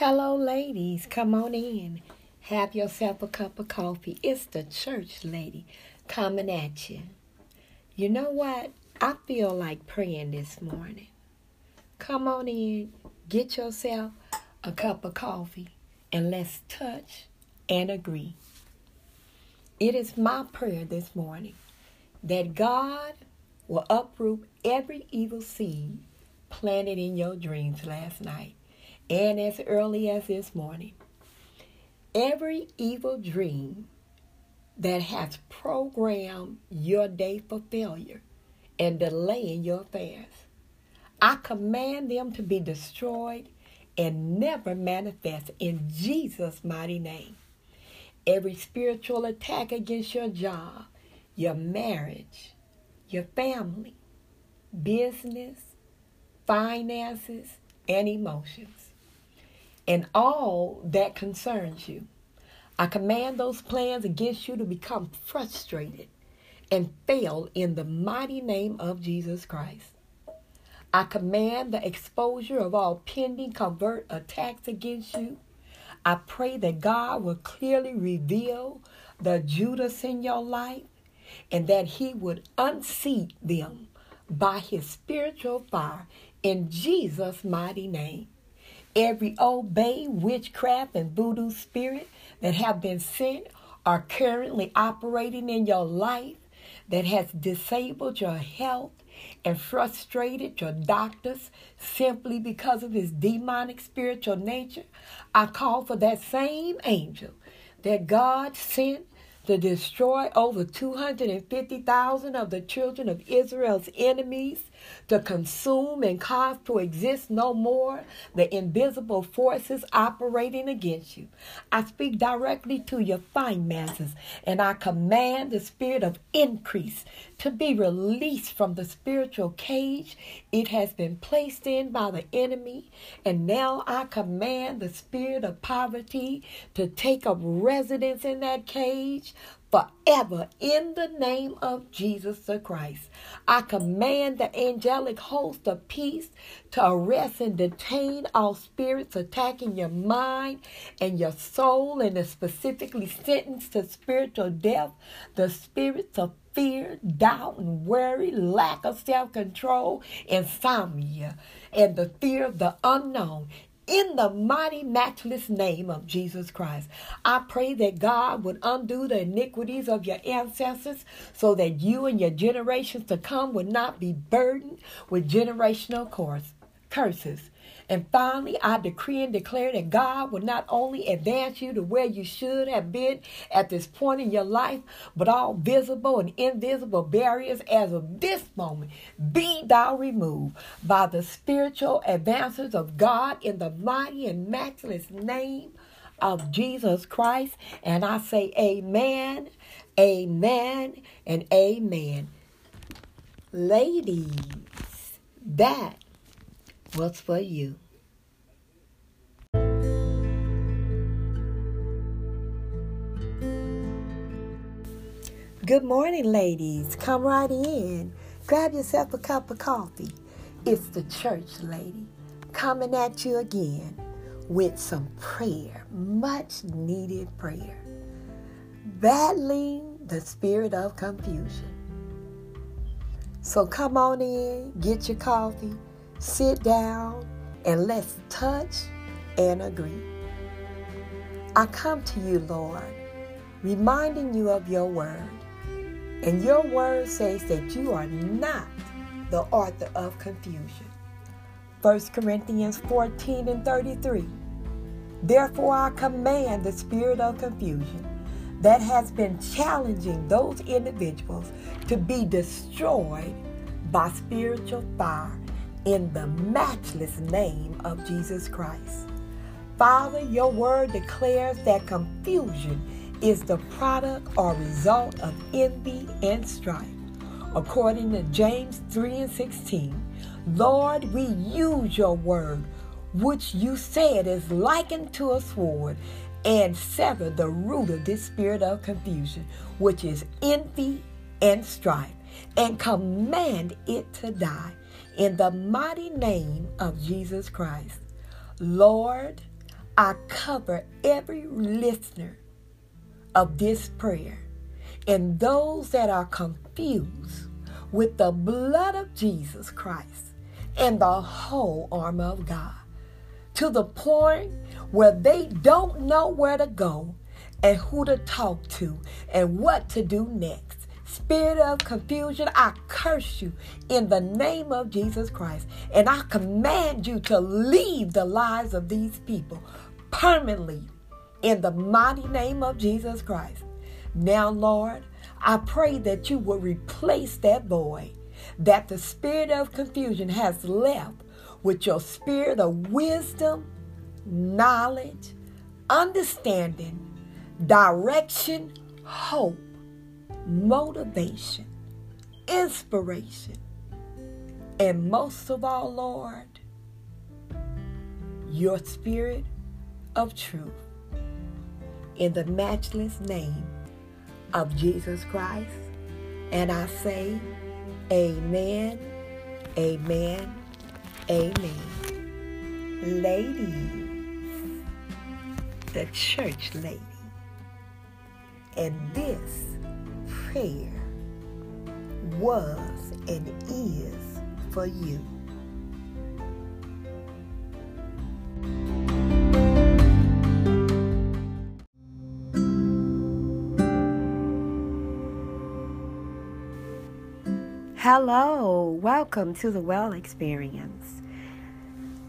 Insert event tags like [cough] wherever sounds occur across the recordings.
Hello, ladies. Come on in. Have yourself a cup of coffee. It's the church lady coming at you. You know what? I feel like praying this morning. Come on in, get yourself a cup of coffee, and let's touch and agree. It is my prayer this morning that God will uproot every evil seed planted in your dreams last night and as early as this morning. Every evil dream that has programmed your day for failure and delaying your affairs, I command them to be destroyed and never manifest in Jesus' mighty name. Every spiritual attack against your job, your marriage, your family, business, finances, and emotions and all that concerns you. I command those plans against you to become frustrated and fail in the mighty name of Jesus Christ. I command the exposure of all pending covert attacks against you. I pray that God will clearly reveal the Judas in your life and that he would unseat them by his spiritual fire in Jesus' mighty name. Every obeah, witchcraft, and voodoo spirit that have been sent are currently operating in your life that has disabled your health and frustrated your doctors simply because of his demonic spiritual nature, I call for that same angel that God sent to destroy over 250,000 of the children of Israel's enemies, to consume and cause to exist no more the invisible forces operating against you. I speak directly to your finances and I command the spirit of increase to be released from the spiritual cage it has been placed in by the enemy. And now I command the spirit of poverty to take up residence in that cage forever in the name of Jesus the Christ. I command the angelic host of peace to arrest and detain all spirits attacking your mind and your soul and is specifically sentenced to spiritual death, the spirits of fear, doubt, and worry, lack of self control, insomnia, and the fear of the unknown in the mighty, matchless name of Jesus Christ. I pray that God would undo the iniquities of your ancestors so that you and your generations to come would not be burdened with generational curses. And finally, I decree and declare that God will not only advance you to where you should have been at this point in your life, but all visible and invisible barriers as of this moment be thou removed by the spiritual advances of God in the mighty and matchless name of Jesus Christ. And I say, Amen, Amen, and Amen. Ladies, that was for you. Good morning, ladies. Come right in. Grab yourself a cup of coffee. It's the church lady coming at you again with some prayer, much needed prayer. Battling the spirit of confusion. So come on in, get your coffee, sit down, and let's touch and agree. I come to you, Lord, reminding you of your word and your word says that you are not the author of confusion. 1 Corinthians 14 and 33. Therefore, I command the spirit of confusion that has been challenging those individuals to be destroyed by spiritual fire in the matchless name of Jesus Christ. Father, your word declares that confusion is the product or result of envy and strife. According to James 3 and 16, Lord, we use your word, which you said is likened to a sword, and sever the root of this spirit of confusion, which is envy and strife, and command it to die in the mighty name of Jesus Christ. Lord, I cover every listener of this prayer and those that are confused with the blood of Jesus Christ and the whole armor of God to the point where they don't know where to go and who to talk to and what to do next. Spirit of confusion, I curse you in the name of Jesus Christ. And I command you to leave the lives of these people permanently in the mighty name of Jesus Christ. Now, Lord, I pray that you will replace that void that the spirit of confusion has left with your spirit of wisdom, knowledge, understanding, direction, hope, motivation, inspiration, and most of all, Lord, your spirit of truth. In the matchless name of Jesus Christ. And I say, Amen, Amen, Amen. Ladies, the church lady. And this prayer was and is for you. Hello, welcome to the Well Experience.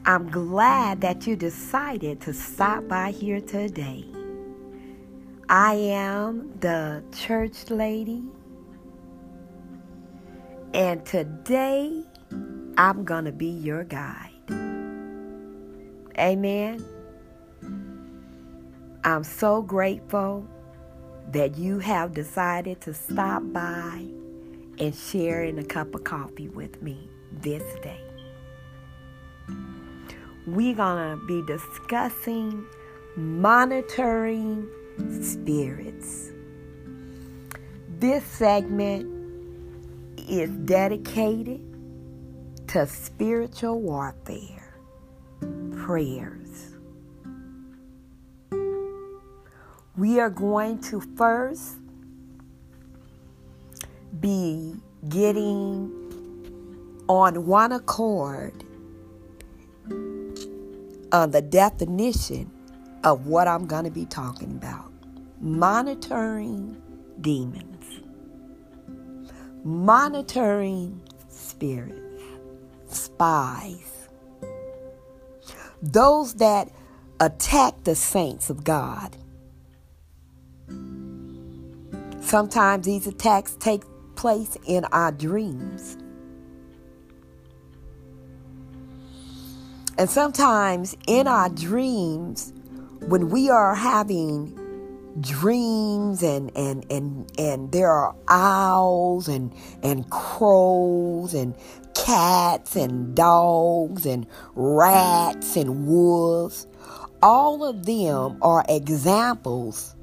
I'm glad that you decided to stop by here today. I am the church lady, and today I'm going to be your guide. Amen. I'm so grateful that you have decided to stop by and share in a cup of coffee with me this day. We're going to be discussing monitoring spirits. This segment is dedicated to spiritual warfare prayers. We are going to first be getting on one accord on the definition of what I'm going to be talking about monitoring demons, monitoring spirits, spies, those that attack the saints of God. Sometimes these attacks take place in our dreams. And sometimes in our dreams, when we are having dreams and and and and there are owls and and crows and cats and dogs and rats and wolves all of them are examples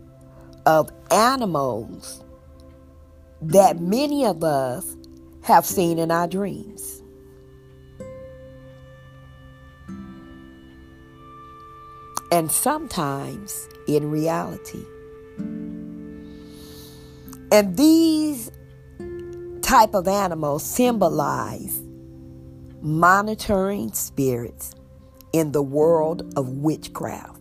of animals that many of us have seen in our dreams. And sometimes in reality. And these type of animals symbolize monitoring spirits in the world of witchcraft.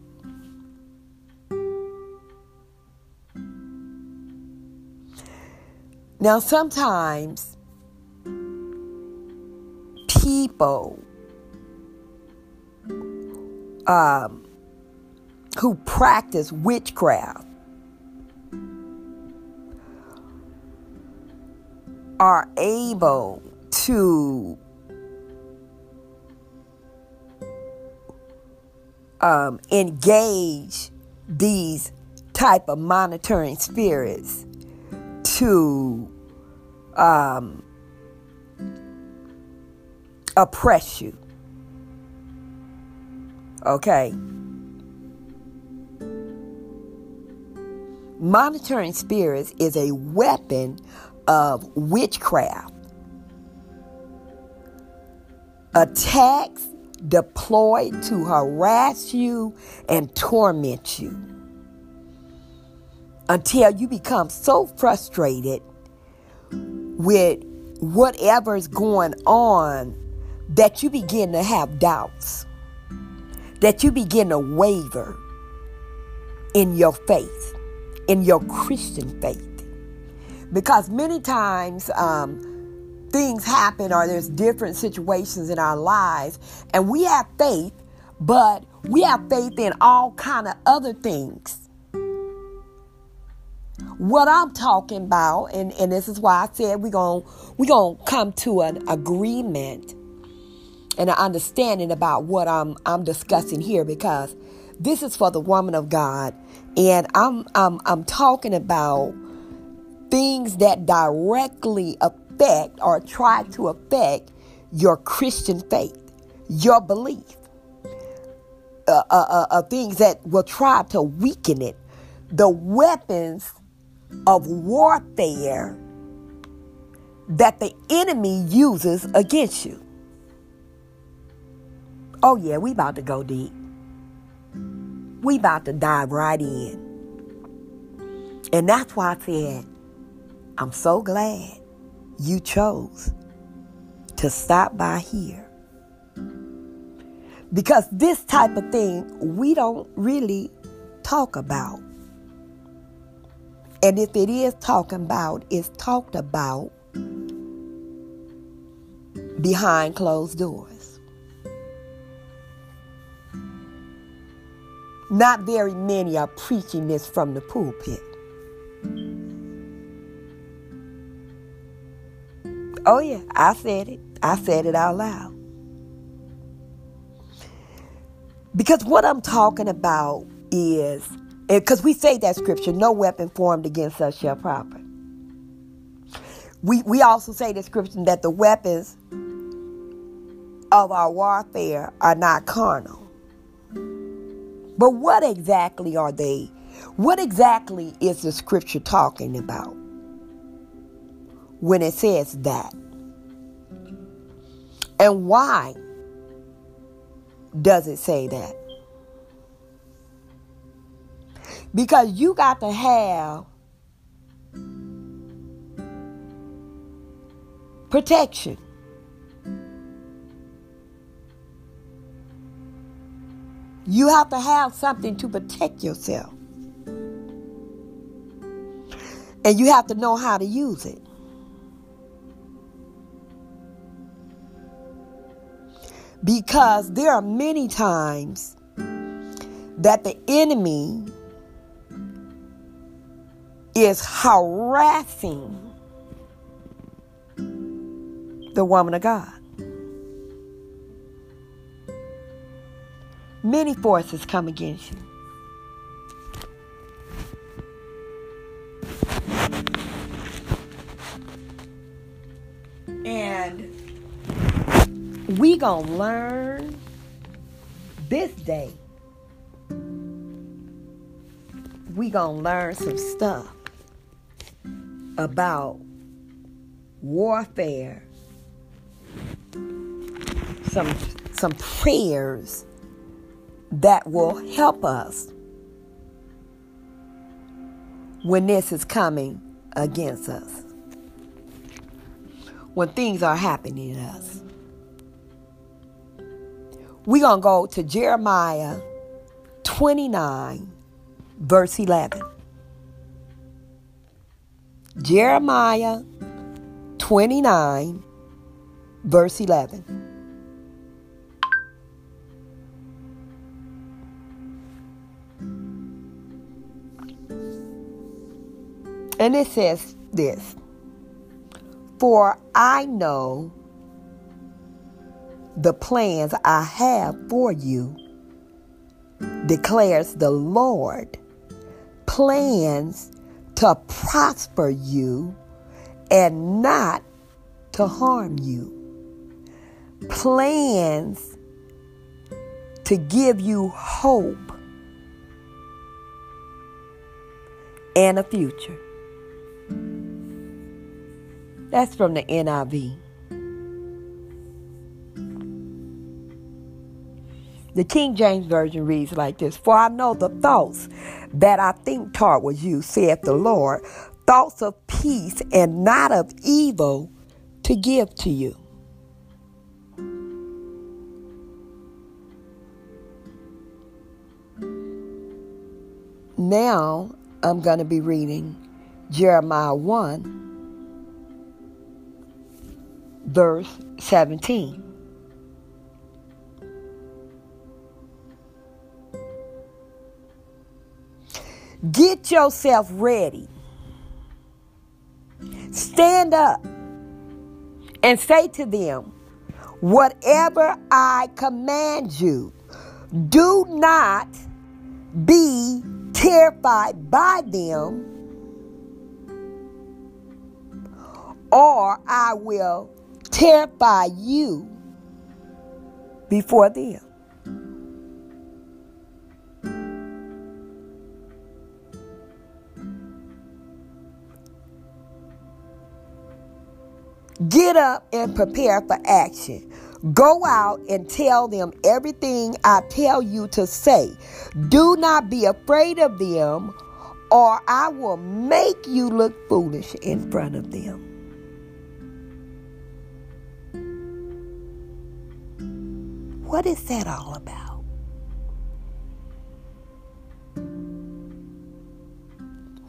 Now, sometimes people um, who practice witchcraft are able to um, engage these type of monitoring spirits to um, oppress you. Okay? Monitoring spirits is a weapon of witchcraft. Attacks deployed to harass you and torment you until you become so frustrated with whatever's going on that you begin to have doubts, that you begin to waver in your faith, in your Christian faith. Because many times um, things happen or there's different situations in our lives, and we have faith, but we have faith in all kind of other things. What I'm talking about, and, and this is why I said we're going we're gonna come to an agreement and an understanding about what I'm I'm discussing here because this is for the woman of God. And I'm I'm I'm talking about things that directly affect or try to affect your Christian faith, your belief. Uh, uh, uh, uh things that will try to weaken it. The weapons of warfare that the enemy uses against you. Oh yeah, we about to go deep. We about to dive right in. And that's why I said, I'm so glad you chose to stop by here. Because this type of thing we don't really talk about. And if it is talking about, it's talked about behind closed doors. Not very many are preaching this from the pulpit. Oh, yeah, I said it. I said it out loud. Because what I'm talking about is because we say that scripture, no weapon formed against us shall prosper. We, we also say the scripture that the weapons of our warfare are not carnal. But what exactly are they? What exactly is the scripture talking about when it says that? And why does it say that? Because you got to have protection. You have to have something to protect yourself. And you have to know how to use it. Because there are many times that the enemy is harassing the woman of God. Many forces come against you. We to learn this day. We to learn some stuff about warfare, some some prayers that will help us when this is coming against us. When things are happening to us. We're going to go to Jeremiah 29, verse 11. Jeremiah 29, verse 11. And it says this For I know the plans I have for you, declares the Lord. Plans to prosper you and not to harm you. Plans to give you hope and a future. That's from the NIV. The King James Version reads like this For I know the thoughts that I think towards you, saith the Lord, thoughts of peace and not of evil to give to you. Now I'm going to be reading Jeremiah 1, verse 17. Get yourself ready. Stand up and say to them, Whatever I command you, do not be terrified by them, or I will terrify you before them. Get up and prepare for action. Go out and tell them everything I tell you to say. Do not be afraid of them, or I will make you look foolish in front of them. What is that all about?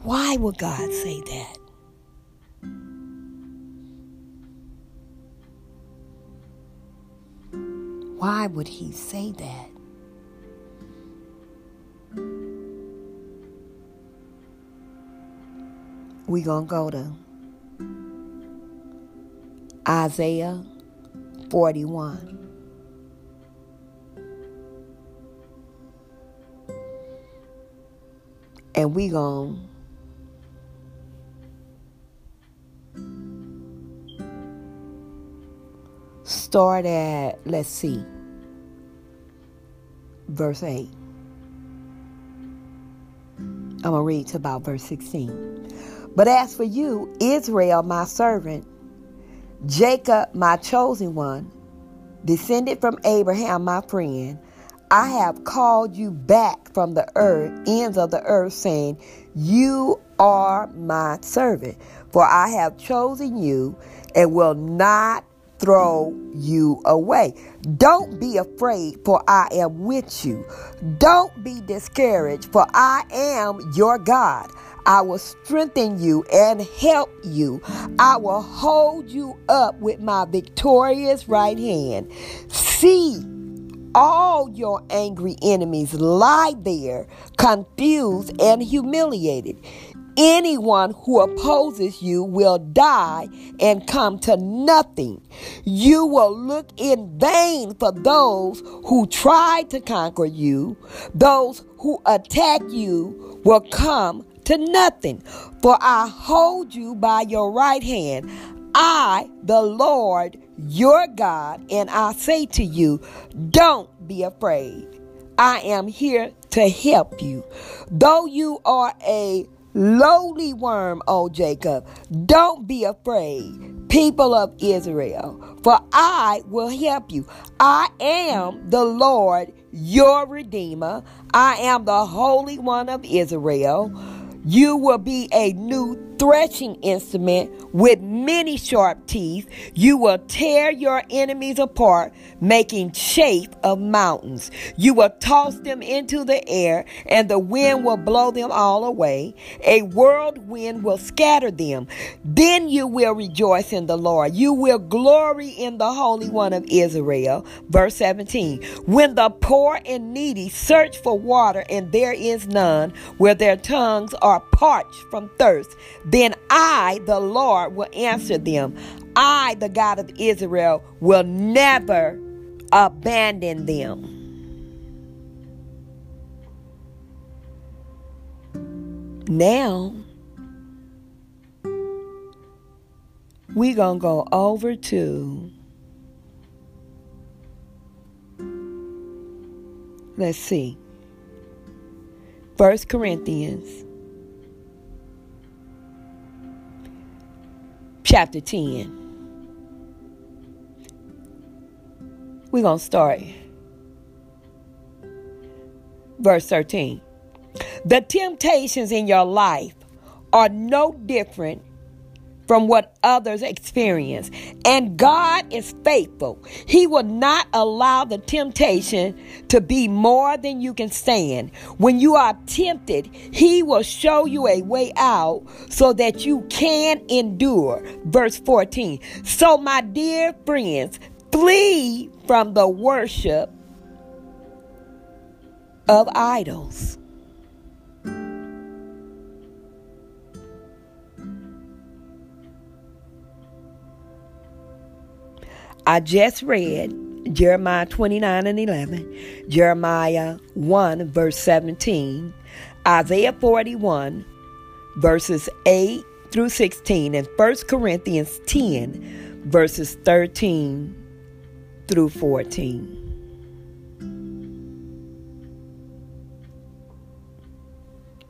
Why would God say that? Why would he say that? We're going to go to Isaiah 41. And we going start at, let's see, verse 8. I'm going to read to about verse 16. But as for you, Israel, my servant, Jacob, my chosen one, descended from Abraham, my friend, I have called you back from the earth, ends of the earth, saying, You are my servant, for I have chosen you and will not throw you away. Don't be afraid, for I am with you. Don't be discouraged, for I am your God. I will strengthen you and help you. I will hold you up with my victorious right hand. See, all your angry enemies lie there, confused and humiliated. Anyone who opposes you will die and come to nothing. You will look in vain for those who try to conquer you. Those who attack you will come to nothing. For I hold you by your right hand. I, the Lord your God, and I say to you, don't be afraid. I am here to help you. Though you are a lowly worm, O Jacob. Don't be afraid, people of Israel, for I will help you. I am the Lord, your Redeemer. I am the Holy One of Israel. You will be a new threshing instrument with many sharp teeth. You will tear your enemies apart, making chaff of mountains. You will toss them into the air, and the wind will blow them all away. A whirlwind will scatter them. Then you will rejoice in the Lord. You will glory in the Holy One of Israel. Verse 17 When the poor and needy search for water, and there is none, where their tongues are parched from thirst, then I, the Lord, will answer them. I, the God of Israel, will never abandon them. Now, we're going to go over to, let's see, First Corinthians chapter 10. We're going to start verse 13. The temptations in your life are no different from what others experience. And God is faithful. He will not allow the temptation to be more than you can stand. When you are tempted, He will show you a way out so that you can endure. Verse 14. So, my dear friends, flee from the worship of idols. I just read Jeremiah 29 and 11, Jeremiah 1, verse 17, Isaiah 41, verses 8 through 16, and 1 Corinthians 10, verses 13 through 14.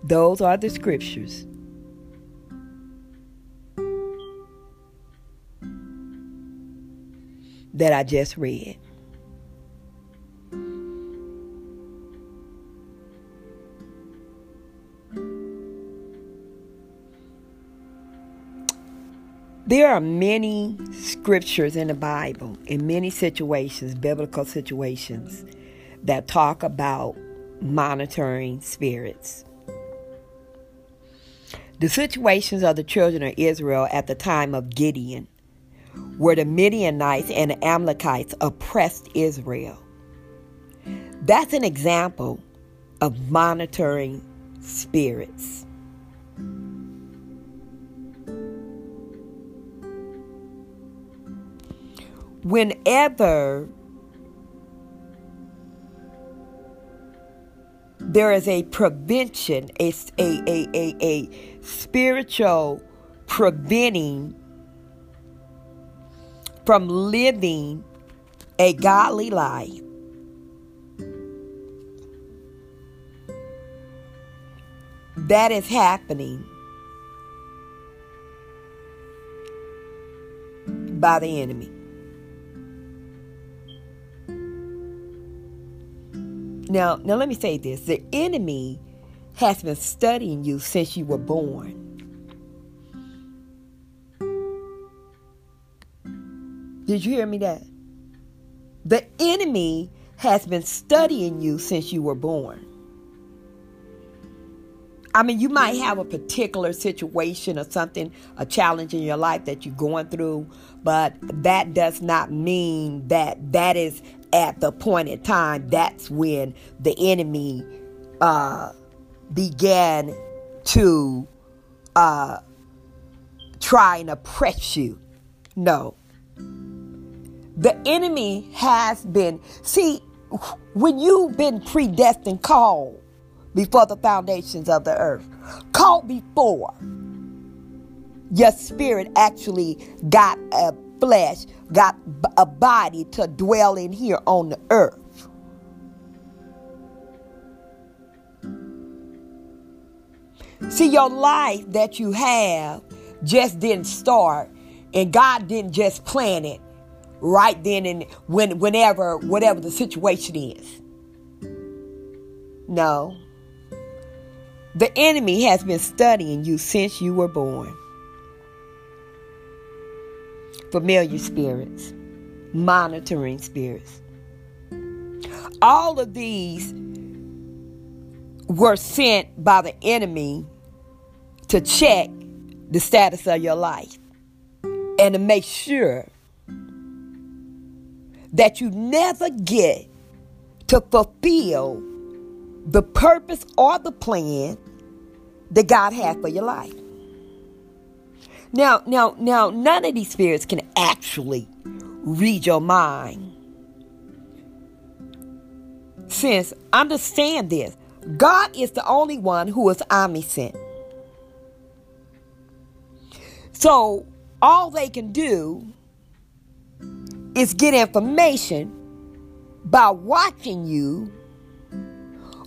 Those are the scriptures that I just read. There are many scriptures in the Bible, in many situations, biblical situations, that talk about monitoring spirits. The situations of the children of Israel at the time of Gideon where the Midianites and Amalekites oppressed Israel. That's an example of monitoring spirits. Whenever there is a prevention, a, a, a, a, a spiritual preventing from living a godly life. That is happening by the enemy. Now, now let me say this. The enemy has been studying you since you were born. Did you hear me that? The enemy has been studying you since you were born. I mean, you might have a particular situation or something, a challenge in your life that you're going through, but that does not mean that that is at the point in time that's when the enemy uh, began to uh, try and oppress you. No. The enemy has been, see, when you've been predestined, called before the foundations of the earth, called before your spirit actually got a flesh, got a body to dwell in here on the earth. See, your life that you have just didn't start, and God didn't just plan it right then and when whenever whatever the situation is. No. The enemy has been studying you since you were born. Familiar spirits, monitoring spirits. All of these were sent by the enemy to check the status of your life and to make sure that you never get to fulfill the purpose or the plan that God had for your life. Now, now, now, none of these spirits can actually read your mind. Since understand this, God is the only one who is omniscient. So all they can do is get information by watching you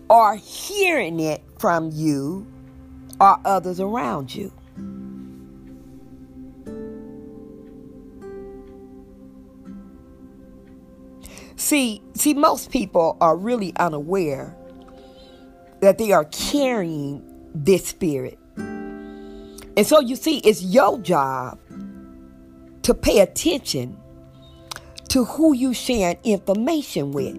or hearing it from you or others around you. See, see most people are really unaware that they are carrying this spirit. And so you see, it's your job to pay attention to who you share information with.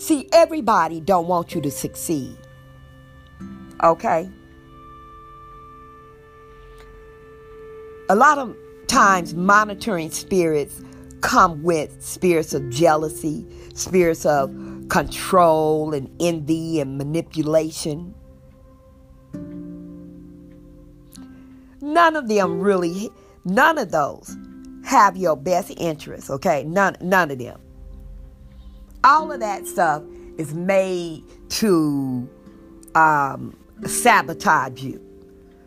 See, everybody don't want you to succeed. Okay? A lot of times monitoring spirits come with spirits of jealousy, spirits of control and envy and manipulation. None of them really, none of those have your best interests, okay? None, none of them. All of that stuff is made to um, sabotage you,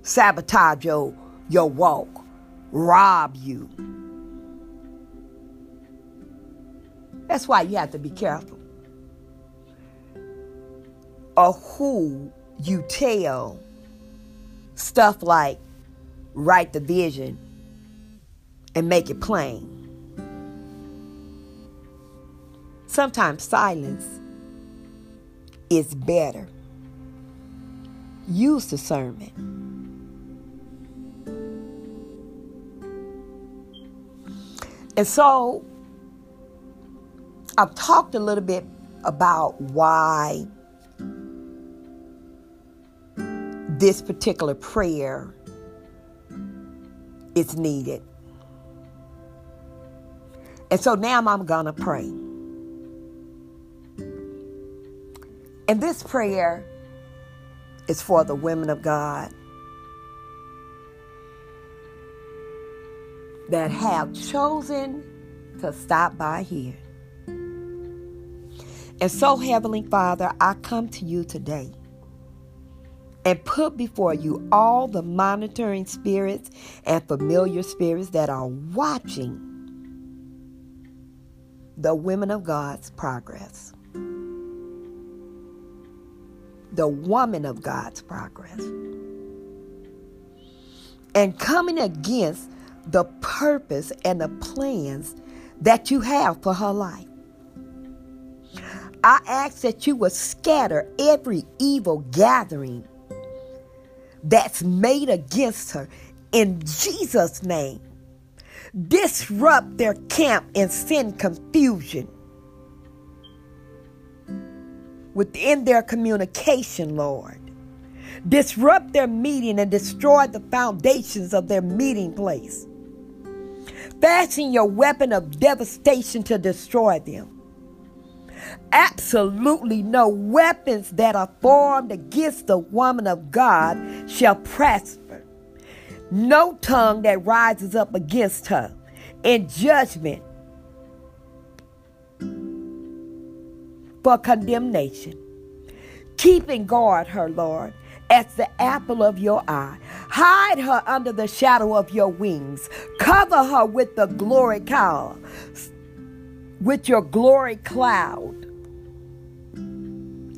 sabotage your, your walk, rob you. That's why you have to be careful of who you tell stuff like write the vision and make it plain. Sometimes silence is better. Use discernment. And so I've talked a little bit about why this particular prayer is needed. And so now I'm going to pray. And this prayer is for the women of God that have chosen to stop by here. And so, Heavenly Father, I come to you today and put before you all the monitoring spirits and familiar spirits that are watching the women of God's progress, the woman of God's progress, and coming against the purpose and the plans that you have for her life. I ask that you would scatter every evil gathering that's made against her in Jesus' name. Disrupt their camp and send confusion within their communication, Lord. Disrupt their meeting and destroy the foundations of their meeting place. Fashion your weapon of devastation to destroy them. Absolutely no weapons that are formed against the woman of God shall prosper. No tongue that rises up against her in judgment for condemnation. Keep and guard her, Lord, as the apple of your eye. Hide her under the shadow of your wings. Cover her with the glory cloud, with your glory cloud.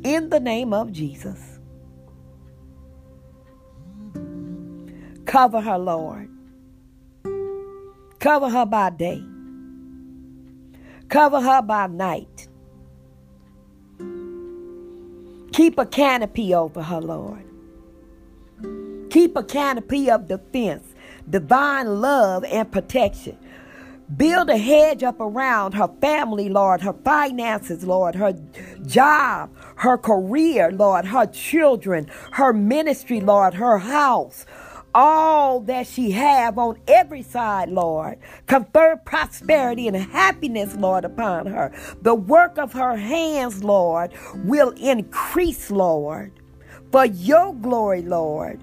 In the name of Jesus. Cover her, Lord. Cover her by day. Cover her by night. Keep a canopy over her, Lord. Keep a canopy of defense, divine love, and protection. Build a hedge up around her family, Lord, her finances, Lord, her job, her career, Lord, her children, her ministry, Lord, her house, all that she have on every side, Lord. Confer prosperity and happiness, Lord, upon her. The work of her hands, Lord, will increase, Lord, for your glory, Lord.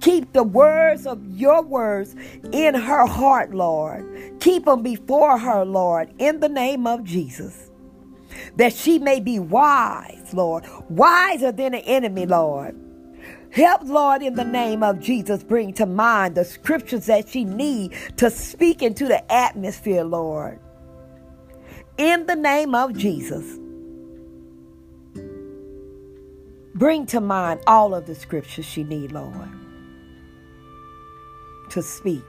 Keep the words of your words in her heart, Lord. Keep them before her, Lord, in the name of Jesus. That she may be wise, Lord, wiser than the enemy, Lord. Help, Lord, in the name of Jesus, bring to mind the scriptures that she need to speak into the atmosphere, Lord. In the name of Jesus. Bring to mind all of the scriptures she need, Lord to speak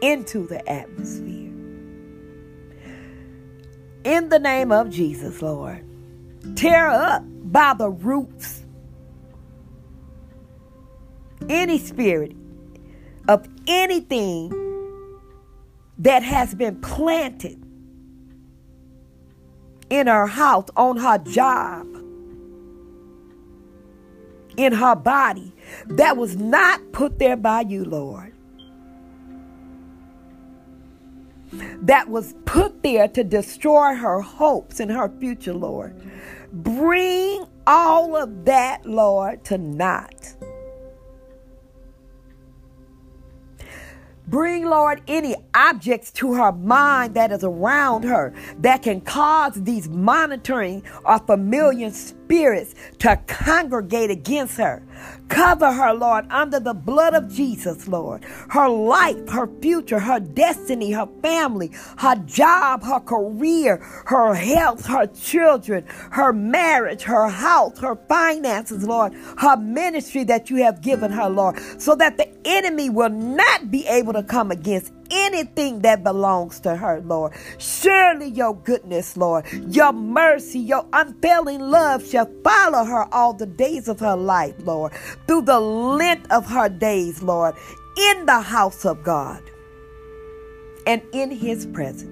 into the atmosphere. In the name of Jesus, Lord, Tear up by the roots any spirit of anything that has been planted in her house, on her job, in her body that was not put there by you, Lord. That was put there to destroy her hopes and her future, Lord. Bring all of that, Lord, to naught. Bring, Lord, any objects to her mind that is around her that can cause these monitoring or familiar spirits to congregate against her. Cover her, Lord, under the blood of Jesus, Lord. Her life, her future, her destiny, her family, her job, her career, her health, her children, her marriage, her house, her finances, Lord, her ministry that you have given her, Lord, so that the enemy will not be able to come against anything that belongs to her, Lord. Surely your goodness, Lord, your mercy, your unfailing love shall follow her all the days of her life, Lord, through the length of her days, Lord, in the house of God and in his presence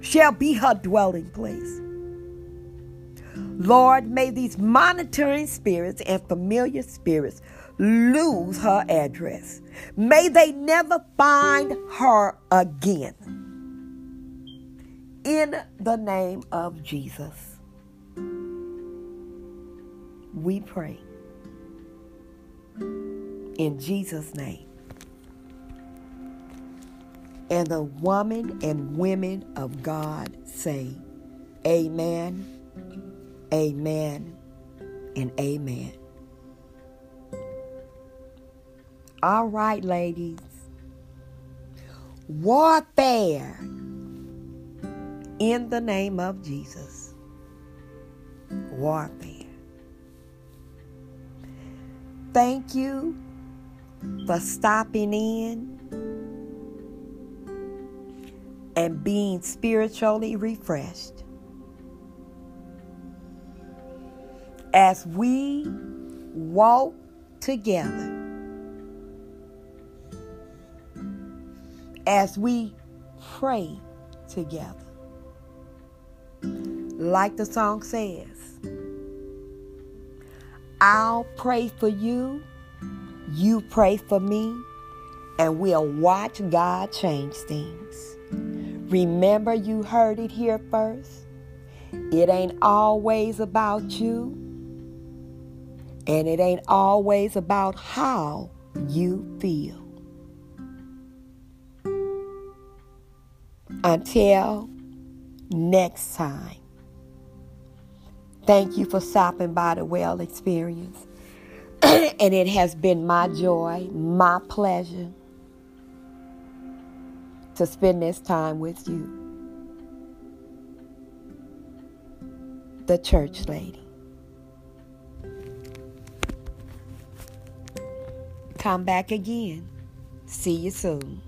shall be her dwelling place. Lord, may these monitoring spirits and familiar spirits lose her address. May they never find her again. In the name of Jesus, we pray. In Jesus' name. And the woman and women of God say, Amen, Amen, and Amen. All right, ladies. Warfare in the name of Jesus. Warfare. Thank you for stopping in and being spiritually refreshed. As we walk together as we pray together. Like the song says, I'll pray for you, you pray for me, and we'll watch God change things. Remember, you heard it here first. It ain't always about you, and it ain't always about how you feel. Until next time, thank you for stopping by the Well Experience. [clears throat] and it has been my joy, my pleasure to spend this time with you. The church lady. Come back again. See you soon.